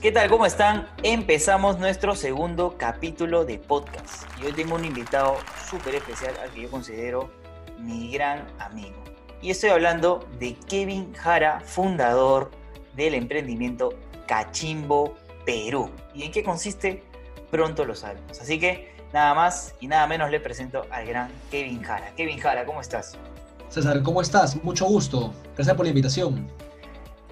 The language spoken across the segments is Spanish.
¿Qué tal? ¿Cómo están? Empezamos nuestro segundo capítulo de podcast. Y hoy tengo un invitado súper especial al que yo considero mi gran amigo. Y estoy hablando de Kevin Jara, fundador del emprendimiento Cachimbo Perú. ¿Y en qué consiste? Pronto lo sabemos. Así que nada más y nada menos le presento al gran Kevin Jara. Kevin Jara, ¿cómo estás? César, ¿cómo estás? Mucho gusto. Gracias por la invitación.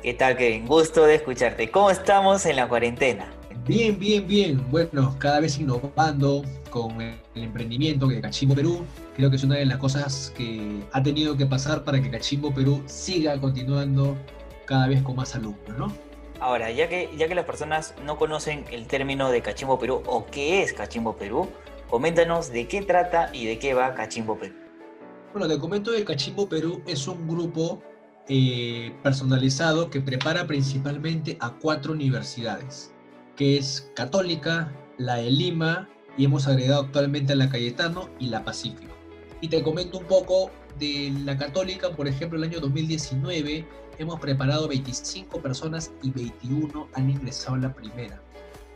¿Qué tal, Kevin? Gusto de escucharte. ¿Cómo estamos en la cuarentena? Bien, bien, bien. Bueno, cada vez innovando con el emprendimiento de Cachimbo Perú. Creo que es una de las cosas que ha tenido que pasar para que Cachimbo Perú siga continuando cada vez con más alumnos, ¿no? Ahora, ya que, ya que las personas no conocen el término de Cachimbo Perú o qué es Cachimbo Perú, coméntanos de qué trata y de qué va Cachimbo Perú. Bueno, te comento que Cachimbo Perú es un grupo eh, personalizado que prepara principalmente a cuatro universidades, que es Católica, la de Lima y hemos agregado actualmente a la Cayetano y la Pacífico. Y te comento un poco de la Católica, por ejemplo, el año 2019 hemos preparado 25 personas y 21 han ingresado a la primera.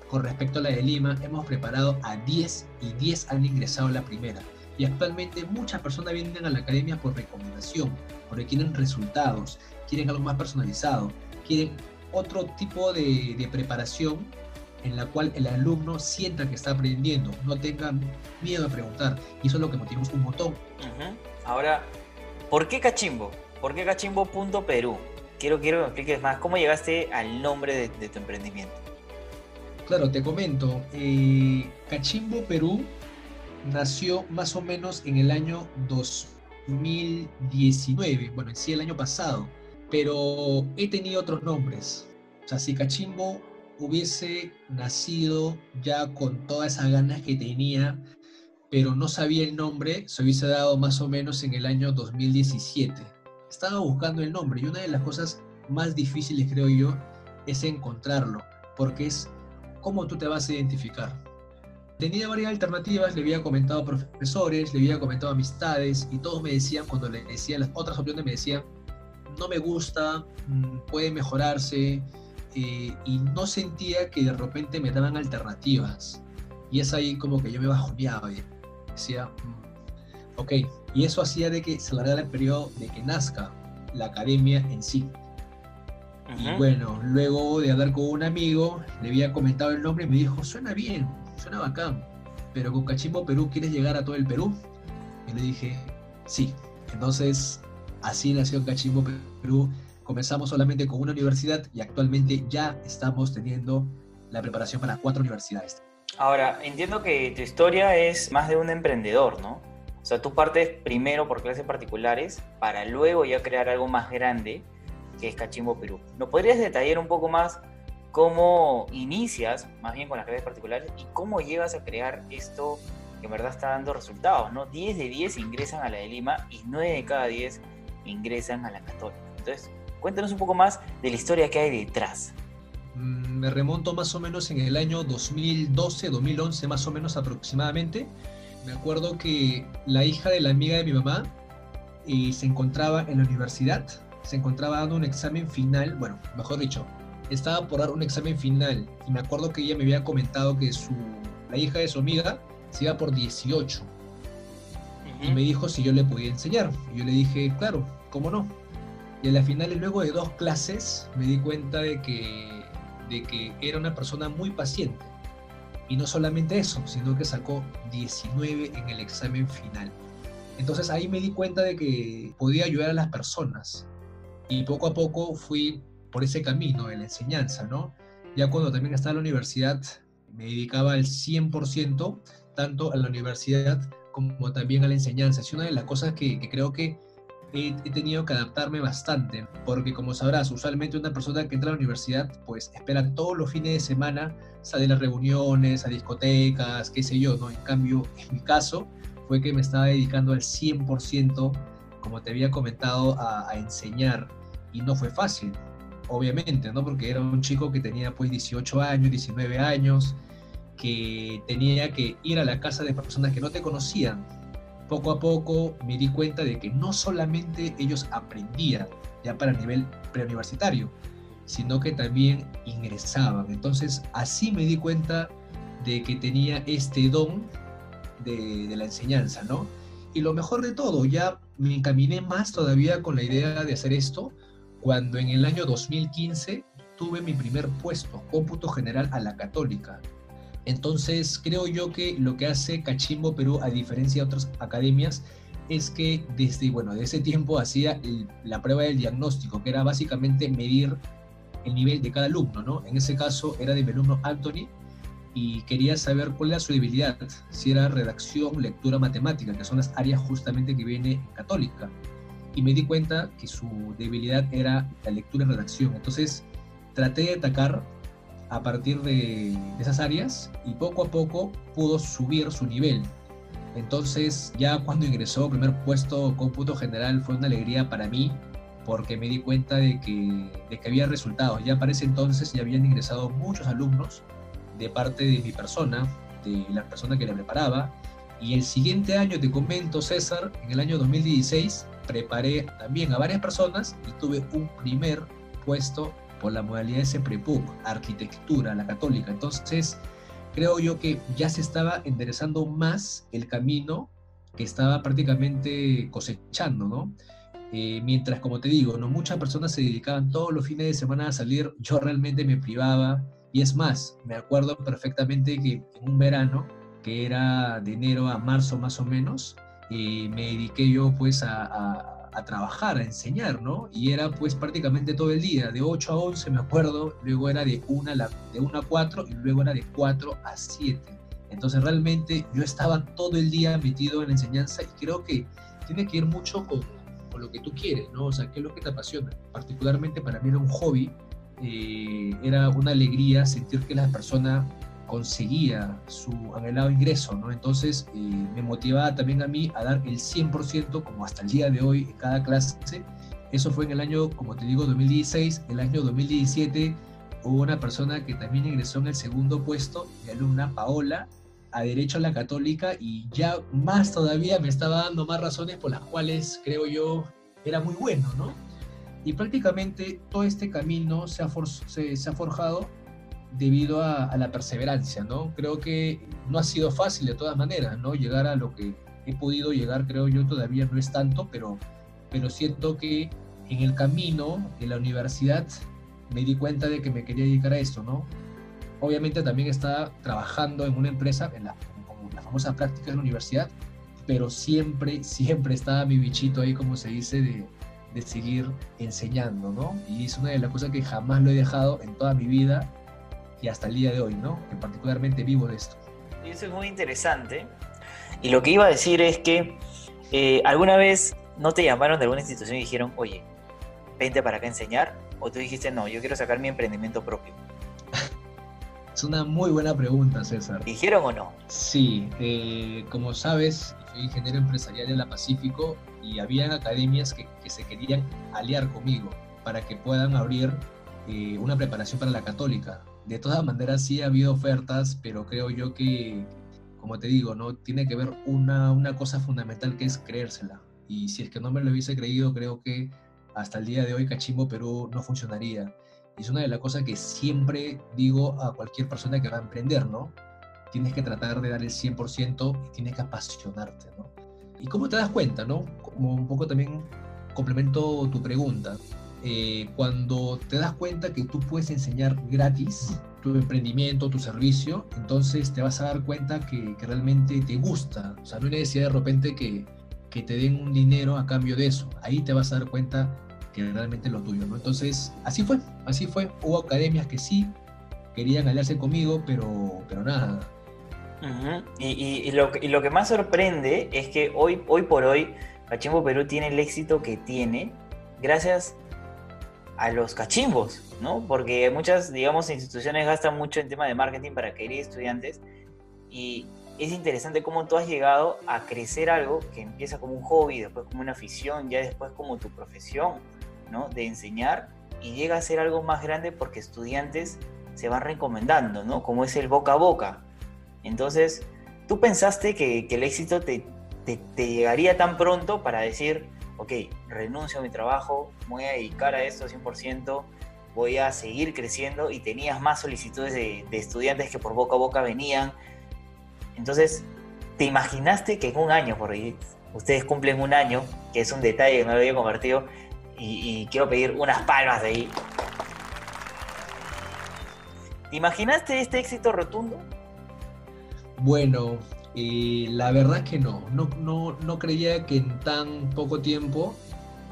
Con respecto a la de Lima, hemos preparado a 10 y 10 han ingresado a la primera. Y actualmente muchas personas vienen a la academia por recomendación, porque quieren resultados, quieren algo más personalizado, quieren otro tipo de, preparación en la cual el alumno sienta que está aprendiendo, no tenga miedo a preguntar. Y eso es lo que motivamos un montón. Ahora, ¿por qué Cachimbo? ¿Por qué Cachimbo.perú? Quiero, quiero que me expliques más, ¿cómo llegaste al nombre de, tu emprendimiento? Claro, te comento. Eh, Cachimbo Perú nació más o menos en el año 2000 2019, bueno, en sí el año pasado, pero he tenido otros nombres. O sea, si Cachimbo hubiese nacido ya con todas esas ganas que tenía, pero no sabía el nombre, se hubiese dado más o menos en el año 2017. Estaba buscando el nombre y una de las cosas más difíciles, creo yo, es encontrarlo, porque es cómo tú te vas a identificar tenía varias alternativas, le había comentado a profesores, le había comentado a amistades y todos me decían, cuando le decía las otras opciones, me decían, no me gusta, mm, puede mejorarse eh, y no sentía que de repente me daban alternativas. Y es ahí como que yo me bajoneaba y decía, mm, ok, y eso hacía de que se alargara el periodo de que nazca la academia en sí. Y bueno, luego de hablar con un amigo, le había comentado el nombre y me dijo, suena bien, suena bacán, pero con Cachimbo Perú, ¿quieres llegar a todo el Perú? Y le dije, sí. Entonces, así nació Cachimbo Perú. Comenzamos solamente con una universidad y actualmente ya estamos teniendo la preparación para cuatro universidades. Ahora, entiendo que tu historia es más de un emprendedor, ¿no? O sea, tú partes primero por clases particulares para luego ya crear algo más grande que es Cachimbo Perú. ¿No podrías detallar un poco más cómo inicias más bien con las clases particulares y cómo llegas a crear esto que en verdad está dando resultados, ¿no? 10 de 10 ingresan a la de Lima y 9 de cada 10 ingresan a la Católica. Entonces, cuéntanos un poco más de la historia que hay detrás. Mm, me remonto más o menos en el año 2012, 2011 más o menos aproximadamente. Me acuerdo que la hija de la amiga de mi mamá eh, se encontraba en la universidad, se encontraba dando un examen final, bueno, mejor dicho, estaba por dar un examen final y me acuerdo que ella me había comentado que su, la hija de su amiga se iba por 18 y me dijo si yo le podía enseñar. Y yo le dije, claro, ¿cómo no? Y a la final, luego de dos clases, me di cuenta de que, de que era una persona muy paciente. Y no solamente eso, sino que sacó 19 en el examen final. Entonces ahí me di cuenta de que podía ayudar a las personas. Y poco a poco fui por ese camino de la enseñanza, ¿no? Ya cuando también estaba en la universidad, me dedicaba al 100% tanto a la universidad como también a la enseñanza. Es una de las cosas que, creo que he, tenido que adaptarme bastante, porque como sabrás, usualmente una persona que entra a la universidad, pues espera todos los fines de semana salir a reuniones, a discotecas, qué sé yo, ¿no? En cambio, en mi caso, fue que me estaba dedicando al 100%, como te había comentado, a, a enseñar, y no fue fácil obviamente, ¿no? Porque era un chico que tenía pues 18 años, 19 años, que tenía que ir a la casa de personas que no te conocían. Poco a poco me di cuenta de que no solamente ellos aprendían ya para el nivel preuniversitario, sino que también ingresaban. Entonces así me di cuenta de que tenía este don de, de la enseñanza, ¿no? Y lo mejor de todo, ya me encaminé más todavía con la idea de hacer esto cuando en el año 2015 tuve mi primer puesto, cómputo general a la católica. Entonces creo yo que lo que hace Cachimbo Perú, a diferencia de otras academias, es que desde, bueno, de ese tiempo hacía la prueba del diagnóstico, que era básicamente medir el nivel de cada alumno, ¿no? En ese caso era de mi alumno Anthony y quería saber cuál era su debilidad, si era redacción, lectura, matemática, que son las áreas justamente que viene católica. Y me di cuenta que su debilidad era la lectura y redacción. Entonces traté de atacar a partir de, esas áreas y poco a poco pudo subir su nivel. Entonces ya cuando ingresó primer puesto cómputo general fue una alegría para mí porque me di cuenta de que, de que había resultados. Ya para ese entonces ya habían ingresado muchos alumnos de parte de mi persona, de la persona que le preparaba. Y el siguiente año, te comento, César, en el año 2016, preparé también a varias personas y tuve un primer puesto por la modalidad de PREPUC, arquitectura, la católica. Entonces, creo yo que ya se estaba enderezando más el camino que estaba prácticamente cosechando, ¿no? Eh, mientras, como te digo, no muchas personas se dedicaban todos los fines de semana a salir, yo realmente me privaba y es más, me acuerdo perfectamente que en un verano, que era de enero a marzo más o menos, me dediqué yo pues a, trabajar, a enseñar, ¿no? Y era pues prácticamente todo el día, de 8 a 11 me acuerdo, luego era de 1 a, de 1 a 4 y luego era de 4 a 7. Entonces realmente yo estaba todo el día metido en la enseñanza y creo que tiene que ir mucho con, con lo que tú quieres, ¿no? O sea, qué es lo que te apasiona. Particularmente para mí era un hobby eh, era una alegría sentir que la persona conseguía su anhelado ingreso, ¿no? Entonces eh, me motivaba también a mí a dar el 100% como hasta el día de hoy en cada clase. Eso fue en el año, como te digo, 2016. El año 2017 hubo una persona que también ingresó en el segundo puesto, mi alumna Paola, a Derecho a la Católica y ya más todavía me estaba dando más razones por las cuales creo yo era muy bueno, ¿no? Y prácticamente todo este camino se ha, se, ha forjado debido a, la perseverancia, ¿no? Creo que no ha sido fácil de todas maneras, ¿no? Llegar a lo que he podido llegar, creo yo, todavía no es tanto, pero, pero siento que en el camino de la universidad me di cuenta de que me quería dedicar a esto, ¿no? Obviamente también estaba trabajando en una empresa, en la, como la famosa práctica de la universidad, pero siempre, siempre estaba mi bichito ahí, como se dice, de, de seguir enseñando, ¿no? Y es una de las cosas que jamás lo he dejado en toda mi vida y hasta el día de hoy, ¿no? Que particularmente vivo de esto. Y eso es muy interesante. Y lo que iba a decir es que eh, alguna vez no te llamaron de alguna institución y dijeron, oye, vente para acá a enseñar, o tú dijiste, no, yo quiero sacar mi emprendimiento propio. es una muy buena pregunta, César. ¿Dijeron o no? Sí, eh, como sabes, soy ingeniero empresarial en la Pacífico y habían academias que, se querían aliar conmigo para que puedan abrir eh, una preparación para la católica. De todas maneras sí ha habido ofertas, pero creo yo que, como te digo, no tiene que ver una, una cosa fundamental que es creérsela. Y si es que no me lo hubiese creído, creo que hasta el día de hoy Cachimbo Perú no funcionaría. Y es una de las cosas que siempre digo a cualquier persona que va a emprender, ¿no? Tienes que tratar de dar el 100% y tienes que apasionarte, ¿no? ¿Y cómo te das cuenta, no? Como un poco también complemento tu pregunta. Eh, cuando te das cuenta que tú puedes enseñar gratis tu emprendimiento, tu servicio, entonces te vas a dar cuenta que, realmente te gusta. O sea, no hay necesidad de repente que, que te den un dinero a cambio de eso. Ahí te vas a dar cuenta que realmente es lo tuyo, ¿no? Entonces, así fue, así fue. Hubo academias que sí querían aliarse conmigo, pero, pero nada, y, lo, que más sorprende es que hoy, hoy por hoy Cachimbo Perú tiene el éxito que tiene gracias a los cachimbos, ¿no? Porque muchas, digamos, instituciones gastan mucho en tema de marketing para adquirir estudiantes y es interesante cómo tú has llegado a crecer algo que empieza como un hobby, después como una afición, ya después como tu profesión, ¿no? De enseñar y llega a ser algo más grande porque estudiantes se van recomendando, ¿no? Como es el boca a boca. Entonces, ¿tú pensaste que, el éxito te, llegaría tan pronto para decir, ok, renuncio a mi trabajo, voy a dedicar a esto 100% voy a seguir creciendo y tenías más solicitudes de, estudiantes que por boca a boca venían. Entonces, ¿te imaginaste que en un año, porque ustedes cumplen un año, que es un detalle que no lo había compartido, y, quiero pedir unas palmas de ahí. ¿Te imaginaste este éxito rotundo? Bueno, eh, la verdad que no. No, no. no creía que en tan poco tiempo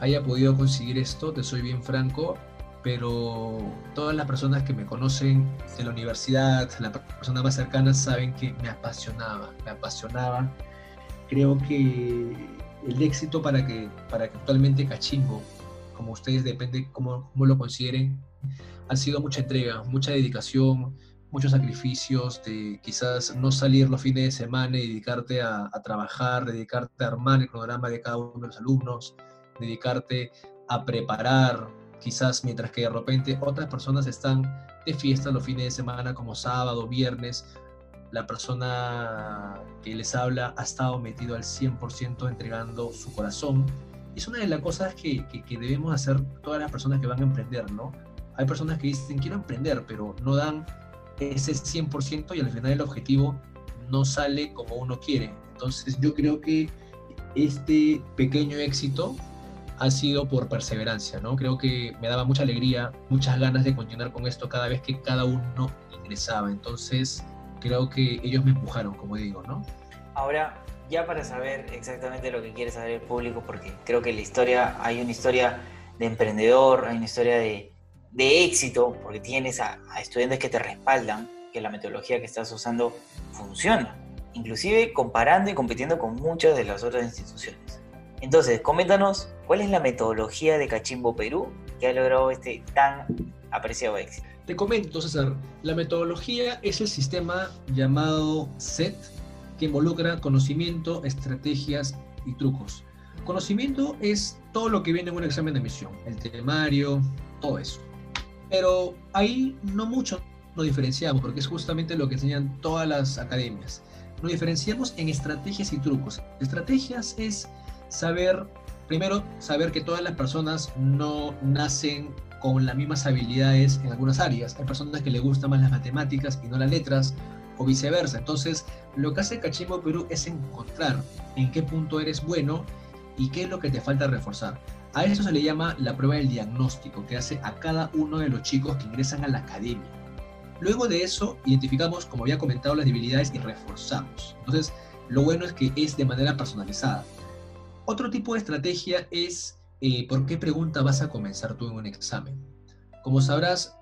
haya podido conseguir esto, te soy bien franco pero todas las personas que me conocen de la universidad, las personas más cercanas saben que me apasionaba, me apasionaba. Creo que el éxito para que, para que actualmente Cachimbo, como ustedes depende cómo, cómo lo consideren, ha sido mucha entrega, mucha dedicación, muchos sacrificios, de quizás no salir los fines de semana y dedicarte a, a trabajar, dedicarte a armar el programa de cada uno de los alumnos, dedicarte a preparar quizás mientras que de repente otras personas están de fiesta los fines de semana como sábado, viernes, la persona que les habla ha estado metido al 100% entregando su corazón. Es una de las cosas que, que, debemos hacer todas las personas que van a emprender, ¿no? Hay personas que dicen, quiero emprender, pero no dan ese 100% y al final el objetivo no sale como uno quiere. Entonces yo creo que este pequeño éxito ha sido por perseverancia, ¿no? Creo que me daba mucha alegría, muchas ganas de continuar con esto cada vez que cada uno ingresaba. Entonces, creo que ellos me empujaron, como digo, ¿no? Ahora, ya para saber exactamente lo que quiere saber el público, porque creo que la historia, hay una historia de emprendedor, hay una historia de, de éxito, porque tienes a, estudiantes que te respaldan, que la metodología que estás usando funciona, inclusive comparando y compitiendo con muchas de las otras instituciones. Entonces, coméntanos cuál es la metodología de Cachimbo Perú que ha logrado este tan apreciado éxito. Te comento, César, la metodología es el sistema llamado SET que involucra conocimiento, estrategias y trucos. Conocimiento es todo lo que viene en un examen de admisión, el temario, todo eso. Pero ahí no mucho nos diferenciamos, porque es justamente lo que enseñan todas las academias. Nos diferenciamos en estrategias y trucos. Estrategias es saber, primero, saber que todas las personas no nacen con las mismas habilidades en algunas áreas. Hay personas que le gustan más las matemáticas y no las letras, o viceversa. Entonces, lo que hace Cachimbo Perú es encontrar en qué punto eres bueno y qué es lo que te falta reforzar. A eso se le llama la prueba del diagnóstico que hace a cada uno de los chicos que ingresan a la academia. Luego de eso, identificamos, como había comentado, las debilidades y reforzamos. Entonces, lo bueno es que es de manera personalizada. Otro tipo de estrategia es eh, por qué pregunta vas a comenzar tú en un examen. Como sabrás,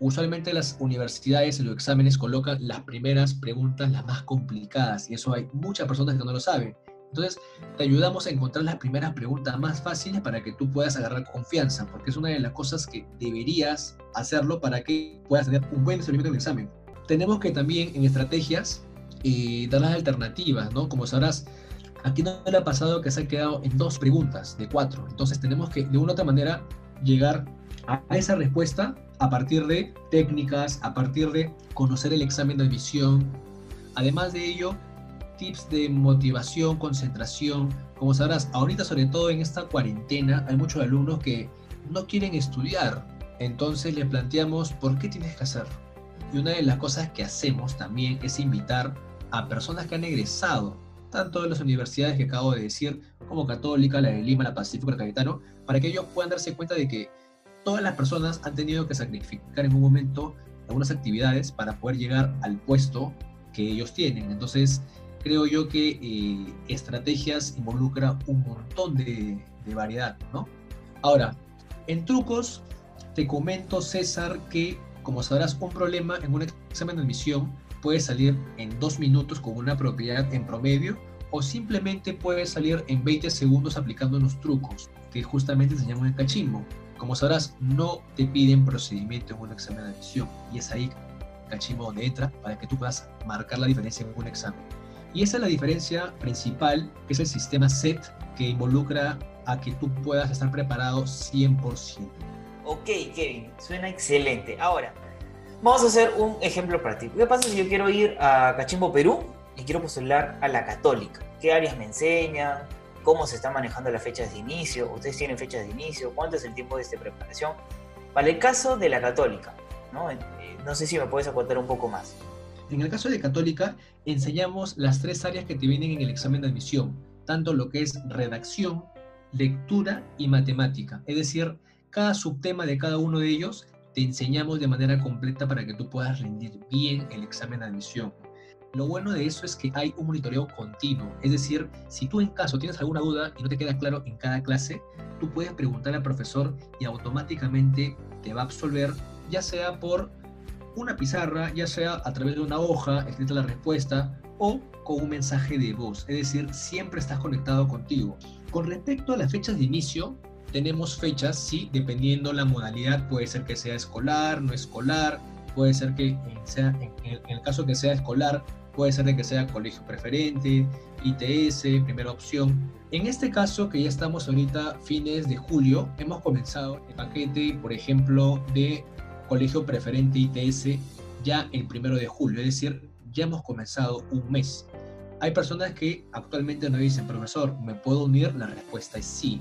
usualmente las universidades en los exámenes colocan las primeras preguntas las más complicadas y eso hay muchas personas que no lo saben. Entonces, te ayudamos a encontrar las primeras preguntas más fáciles para que tú puedas agarrar confianza, porque es una de las cosas que deberías hacerlo para que puedas tener un buen desenvolvimiento en el examen. Tenemos que también en estrategias eh, dar las alternativas, ¿no? Como sabrás, Aquí no le ha pasado que se ha quedado en dos preguntas de cuatro. Entonces tenemos que de una u otra manera llegar a esa respuesta a partir de técnicas, a partir de conocer el examen de admisión. Además de ello, tips de motivación, concentración. Como sabrás, ahorita sobre todo en esta cuarentena hay muchos alumnos que no quieren estudiar. Entonces les planteamos por qué tienes que hacer. Y una de las cosas que hacemos también es invitar a personas que han egresado tanto de las universidades que acabo de decir, como Católica, la de Lima, la Pacífico, la Cayetano, para que ellos puedan darse cuenta de que todas las personas han tenido que sacrificar en un momento algunas actividades para poder llegar al puesto que ellos tienen. Entonces, creo yo que eh, estrategias involucra un montón de, de variedad, ¿no? Ahora, en trucos, te comento, César, que como sabrás, un problema en un examen de admisión puede salir en dos minutos con una propiedad en promedio o simplemente puede salir en 20 segundos aplicando unos trucos que justamente enseñamos en Cachimbo. Como sabrás, no te piden procedimiento en un examen de admisión y es ahí Cachimbo donde entra para que tú puedas marcar la diferencia en un examen. Y esa es la diferencia principal, que es el sistema SET, que involucra a que tú puedas estar preparado 100%. Ok, Kevin, suena excelente. Ahora, Vamos a hacer un ejemplo práctico. ¿Qué pasa si yo quiero ir a Cachimbo, Perú y quiero postular a la Católica? ¿Qué áreas me enseñan? ¿Cómo se están manejando las fechas de inicio? ¿Ustedes tienen fechas de inicio? ¿Cuánto es el tiempo de esta preparación? Para el caso de la católica, ¿no? Eh, sé si me puedes acotar un poco más. En el caso de católica, enseñamos las tres áreas que te vienen en el examen de admisión, tanto lo que es redacción, lectura y matemática. Es decir, cada subtema de cada uno de ellos te enseñamos de manera completa para que tú puedas rendir bien el examen de admisión. Lo bueno de eso es que hay un monitoreo continuo, es decir, si tú en caso tienes alguna duda y no te queda claro en cada clase, tú puedes preguntar al profesor y automáticamente te va a absolver, ya sea por una pizarra, ya sea a través de una hoja escrita la respuesta o con un mensaje de voz, es decir, siempre estás conectado contigo. Con respecto a las fechas de inicio, tenemos fechas, sí, dependiendo la modalidad, puede ser que sea escolar, no escolar, puede ser que sea, en el caso que sea escolar, puede ser de que sea colegio preferente, ITS, primera opción. En este caso, que ya estamos ahorita fines de julio, hemos comenzado el paquete, por ejemplo, de colegio preferente ITS ya el primero de julio, es decir, ya hemos comenzado un mes. Hay personas que actualmente nos dicen, profesor, ¿me puedo unir? La respuesta es sí.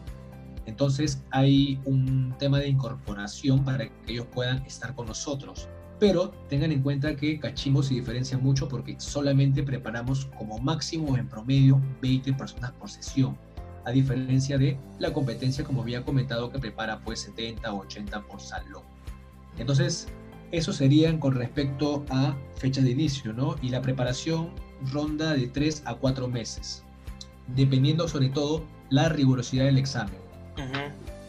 Entonces hay un tema de incorporación para que ellos puedan estar con nosotros. Pero tengan en cuenta que Cachimbo se diferencia mucho porque solamente preparamos como máximo en promedio 20 personas por sesión, a diferencia de la competencia, como había comentado, que prepara pues 70 o 80 por salón. Entonces, eso serían con respecto a fecha de inicio, ¿no? Y la preparación ronda de 3 a 4 meses, dependiendo sobre todo la rigurosidad del examen.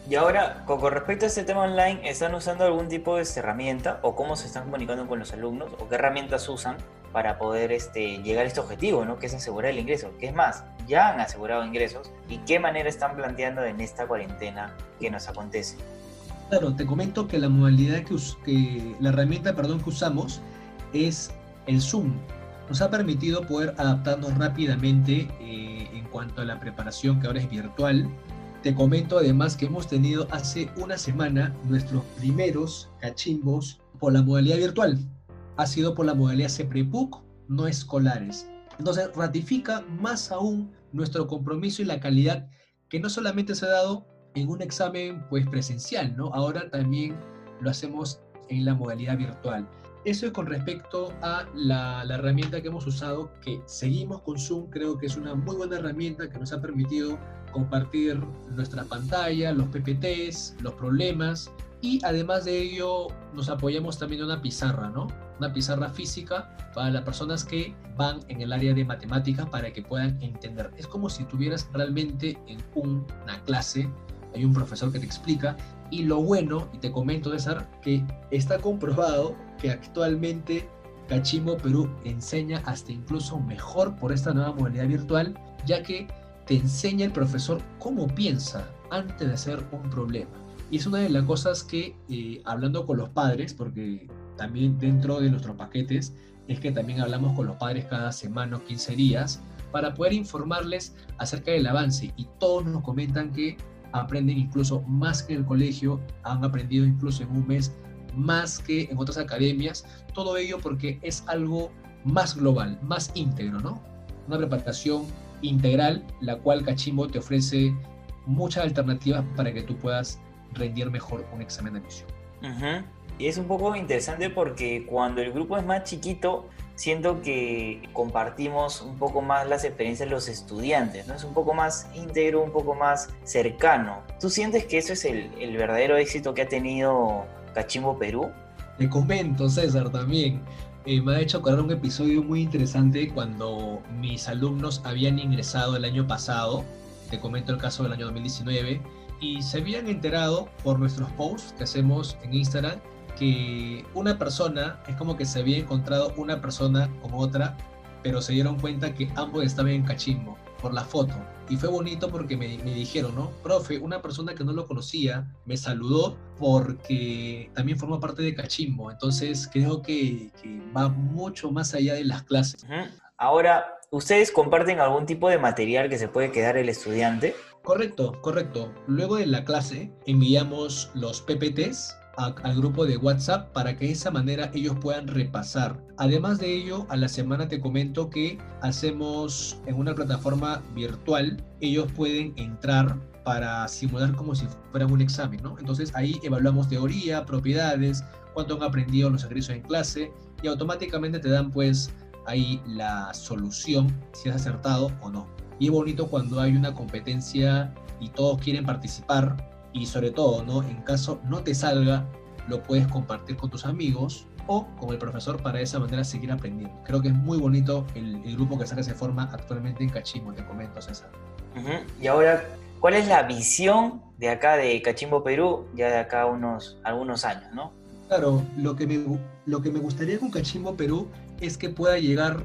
Y ahora, con, respecto a este tema online, ¿están usando algún tipo de herramienta o cómo se están comunicando con los alumnos o qué herramientas usan para poder este, llegar a este objetivo, ¿no? que es asegurar el ingreso? ¿Qué es más? Ya han asegurado ingresos y qué manera están planteando en esta cuarentena que nos acontece. Claro, te comento que la modalidad que, que la herramienta, perdón, que usamos es el Zoom. Nos ha permitido poder adaptarnos rápidamente eh, en cuanto a la preparación que ahora es virtual te comento además que hemos tenido hace una semana nuestros primeros cachimbos por la modalidad virtual. Ha sido por la modalidad CEPREPUC, no escolares. Entonces ratifica más aún nuestro compromiso y la calidad que no solamente se ha dado en un examen pues presencial, ¿no? Ahora también lo hacemos en la modalidad virtual. Eso es con respecto a la, la, herramienta que hemos usado, que seguimos con Zoom, creo que es una muy buena herramienta que nos ha permitido compartir nuestra pantalla, los PPTs, los problemas y además de ello nos apoyamos también en una pizarra, ¿no? Una pizarra física para las personas que van en el área de matemáticas para que puedan entender. Es como si tuvieras realmente en una clase, hay un profesor que te explica y lo bueno, y te comento César, que está comprobado que actualmente Cachimbo Perú enseña hasta incluso mejor por esta nueva modalidad virtual, ya que te enseña el profesor cómo piensa antes de hacer un problema. Y es una de las cosas que, eh, hablando con los padres, porque también dentro de nuestros paquetes, es que también hablamos con los padres cada semana o 15 días para poder informarles acerca del avance. Y todos nos comentan que aprenden incluso más que en el colegio, han aprendido incluso en un mes más que en otras academias. Todo ello porque es algo más global, más íntegro, ¿no? Una preparación integral, la cual Cachimbo te ofrece muchas alternativas para que tú puedas rendir mejor un examen de admisión. Y es un poco interesante porque cuando el grupo es más chiquito, siento que compartimos un poco más las experiencias de los estudiantes, ¿no? Es un poco más íntegro, un poco más cercano. ¿Tú sientes que eso es el, el verdadero éxito que ha tenido Cachimbo Perú? Te comento, César, también. Eh, me ha hecho acordar un episodio muy interesante cuando mis alumnos habían ingresado el año pasado, te comento el caso del año 2019, y se habían enterado por nuestros posts que hacemos en Instagram que una persona, es como que se había encontrado una persona con otra, pero se dieron cuenta que ambos estaban en cachimbo por la foto. Y fue bonito porque me, dijeron, ¿no? Profe, una persona que no lo conocía me saludó porque también forma parte de Cachimbo. Entonces creo que, va mucho más allá de las clases. Ahora, ¿ustedes comparten algún tipo de material que se puede quedar el estudiante? Correcto, correcto. Luego de la clase enviamos los PPTs al grupo de WhatsApp para que de esa manera ellos puedan repasar. Además de ello, a la semana te comento que hacemos en una plataforma virtual, ellos pueden entrar para simular como si fuera un examen, ¿no? Entonces ahí evaluamos teoría, propiedades, cuánto han aprendido los egresos en clase y automáticamente te dan pues ahí la solución si has acertado o no. Y es bonito cuando hay una competencia y todos quieren participar y sobre todo, ¿no? En caso no te salga, lo puedes compartir con tus amigos o con el profesor para de esa manera seguir aprendiendo. Creo que es muy bonito el, grupo que se forma actualmente en Cachimbo, te comento, César. Y ahora, ¿cuál es la visión de acá de Cachimbo, Perú, ya de acá unos algunos años, ¿no? Claro, lo que me, lo que me gustaría con Cachimbo, Perú, es que pueda llegar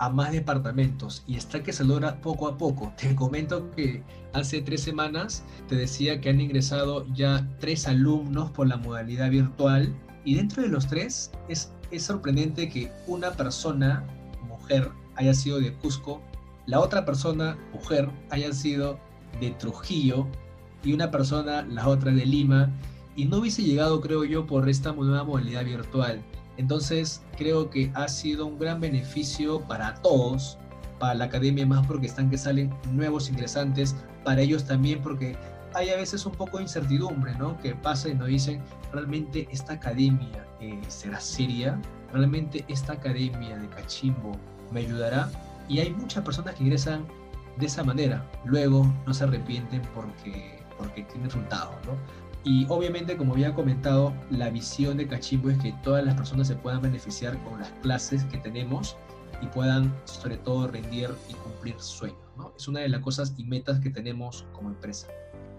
a más departamentos y está que se logra poco a poco. Te comento que hace tres semanas te decía que han ingresado ya tres alumnos por la modalidad virtual y dentro de los tres es, es sorprendente que una persona, mujer, haya sido de Cusco, la otra persona, mujer, haya sido de Trujillo y una persona, la otra de Lima, y no hubiese llegado, creo yo, por esta nueva modalidad virtual. Entonces, creo que ha sido un gran beneficio para todos, para la academia más porque están que salen nuevos ingresantes, para ellos también porque hay a veces un poco de incertidumbre, ¿no? Que pasa y nos dicen, ¿realmente esta academia será seria? ¿Realmente esta academia de Cachimbo me ayudará? Y hay muchas personas que ingresan de esa manera, luego no se arrepienten porque, porque tiene resultados, ¿no? Y obviamente, como había comentado, la visión de Cachimbo es que todas las personas se puedan beneficiar con las clases que tenemos y puedan, sobre todo, rendir y cumplir sueños. ¿no? Es una de las cosas y metas que tenemos como empresa.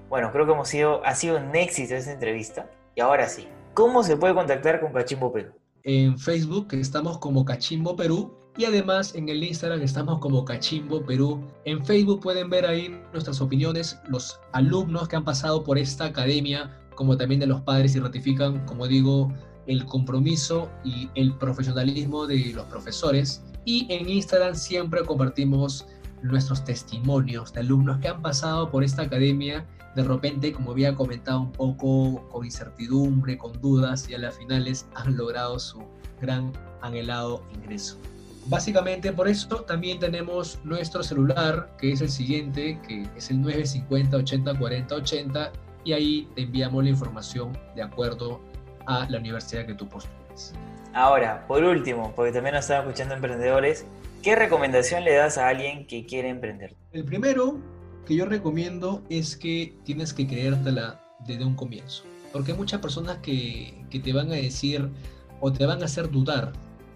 Bueno, creo que hemos sido, ha sido un éxito esta entrevista. Y ahora sí, ¿cómo se puede contactar con Cachimbo Perú? En Facebook estamos como Cachimbo Perú y además en el Instagram estamos como Cachimbo Perú. En Facebook pueden ver ahí nuestras opiniones, los alumnos que han pasado por esta academia, como también de los padres y ratifican, como digo, el compromiso y el profesionalismo de los profesores. Y en Instagram siempre compartimos nuestros testimonios de alumnos que han pasado por esta academia, de repente, como había comentado un poco, con incertidumbre, con dudas, y a las finales han logrado su gran anhelado ingreso. Básicamente por eso también tenemos nuestro celular, que es el siguiente, que es el 950 80 40 80, y ahí te enviamos la información de acuerdo a la universidad que tú postules. Ahora, por último, porque también nos están escuchando emprendedores, ¿qué recomendación le das a alguien que quiere emprender? El primero que yo recomiendo es que tienes que creértela desde un comienzo, porque hay muchas personas que, que te van a decir o te van a hacer dudar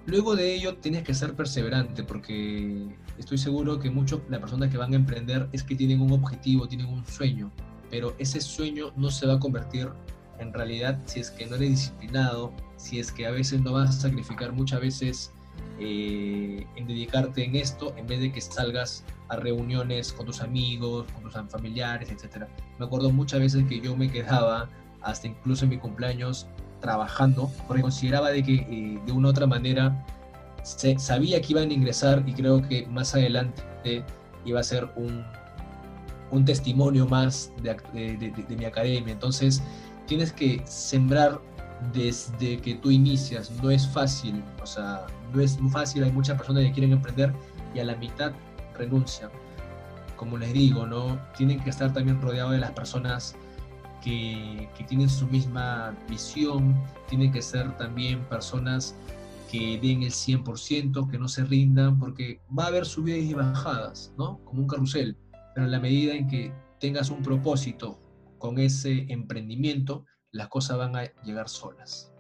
Luego de ello tienes que ser perseverante porque estoy seguro que muchos las personas que van a emprender es que tienen un objetivo, tienen un sueño, pero ese sueño no se va a convertir en realidad si es que no eres disciplinado, si es que a veces no vas a sacrificar muchas veces eh, en dedicarte en esto en vez de que salgas a reuniones con tus amigos, con tus familiares, etc. Me acuerdo muchas veces que yo me quedaba hasta incluso en mi cumpleaños trabajando, porque consideraba de que eh, de una u otra manera se, sabía que iban a ingresar y creo que más adelante iba a ser un, un testimonio más de, de, mi academia. Entonces tienes que sembrar desde que tú inicias. No es fácil, o sea, no es fácil. Hay muchas personas que quieren emprender y a la mitad renuncian. Como les digo, ¿no? Tienen que estar también rodeados de las personas que, tienen su misma visión, tienen que ser también personas que den el 100%, que no se rindan, porque va a haber subidas y bajadas, ¿no? Como un carrusel, pero en la medida en que tengas un propósito con ese emprendimiento, las cosas van a llegar solas.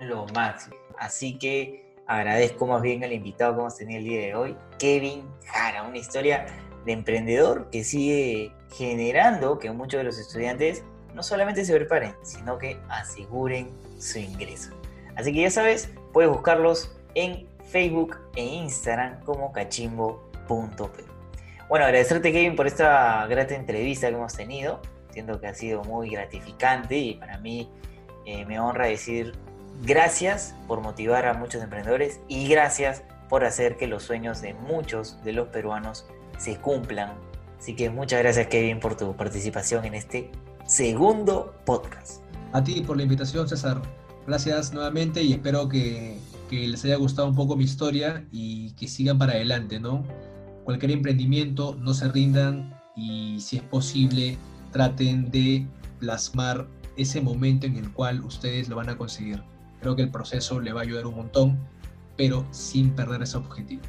Lo máximo. Así que agradezco más bien al invitado que hemos tenido el día de hoy, Kevin Jara, una historia de emprendedor que sigue generando que muchos de los estudiantes no solamente se preparen, sino que aseguren su ingreso. Así que ya sabes, puedes buscarlos en Facebook e Instagram como cachimbo.p. Bueno, agradecerte Kevin por esta grata entrevista que hemos tenido. Siento que ha sido muy gratificante y para mí eh, me honra decir gracias por motivar a muchos emprendedores y gracias por hacer que los sueños de muchos de los peruanos se cumplan. Así que muchas gracias Kevin por tu participación en este segundo podcast. A ti por la invitación, César. Gracias nuevamente y espero que, que les haya gustado un poco mi historia y que sigan para adelante, ¿no? Cualquier emprendimiento, no se rindan y si es posible, traten de plasmar ese momento en el cual ustedes lo van a conseguir. Creo que el proceso le va a ayudar un montón, pero sin perder ese objetivo.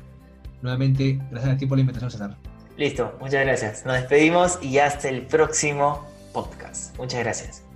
Nuevamente, gracias a ti por la invitación, César. Listo, muchas gracias. Nos despedimos y hasta el próximo podcast. Muchas gracias.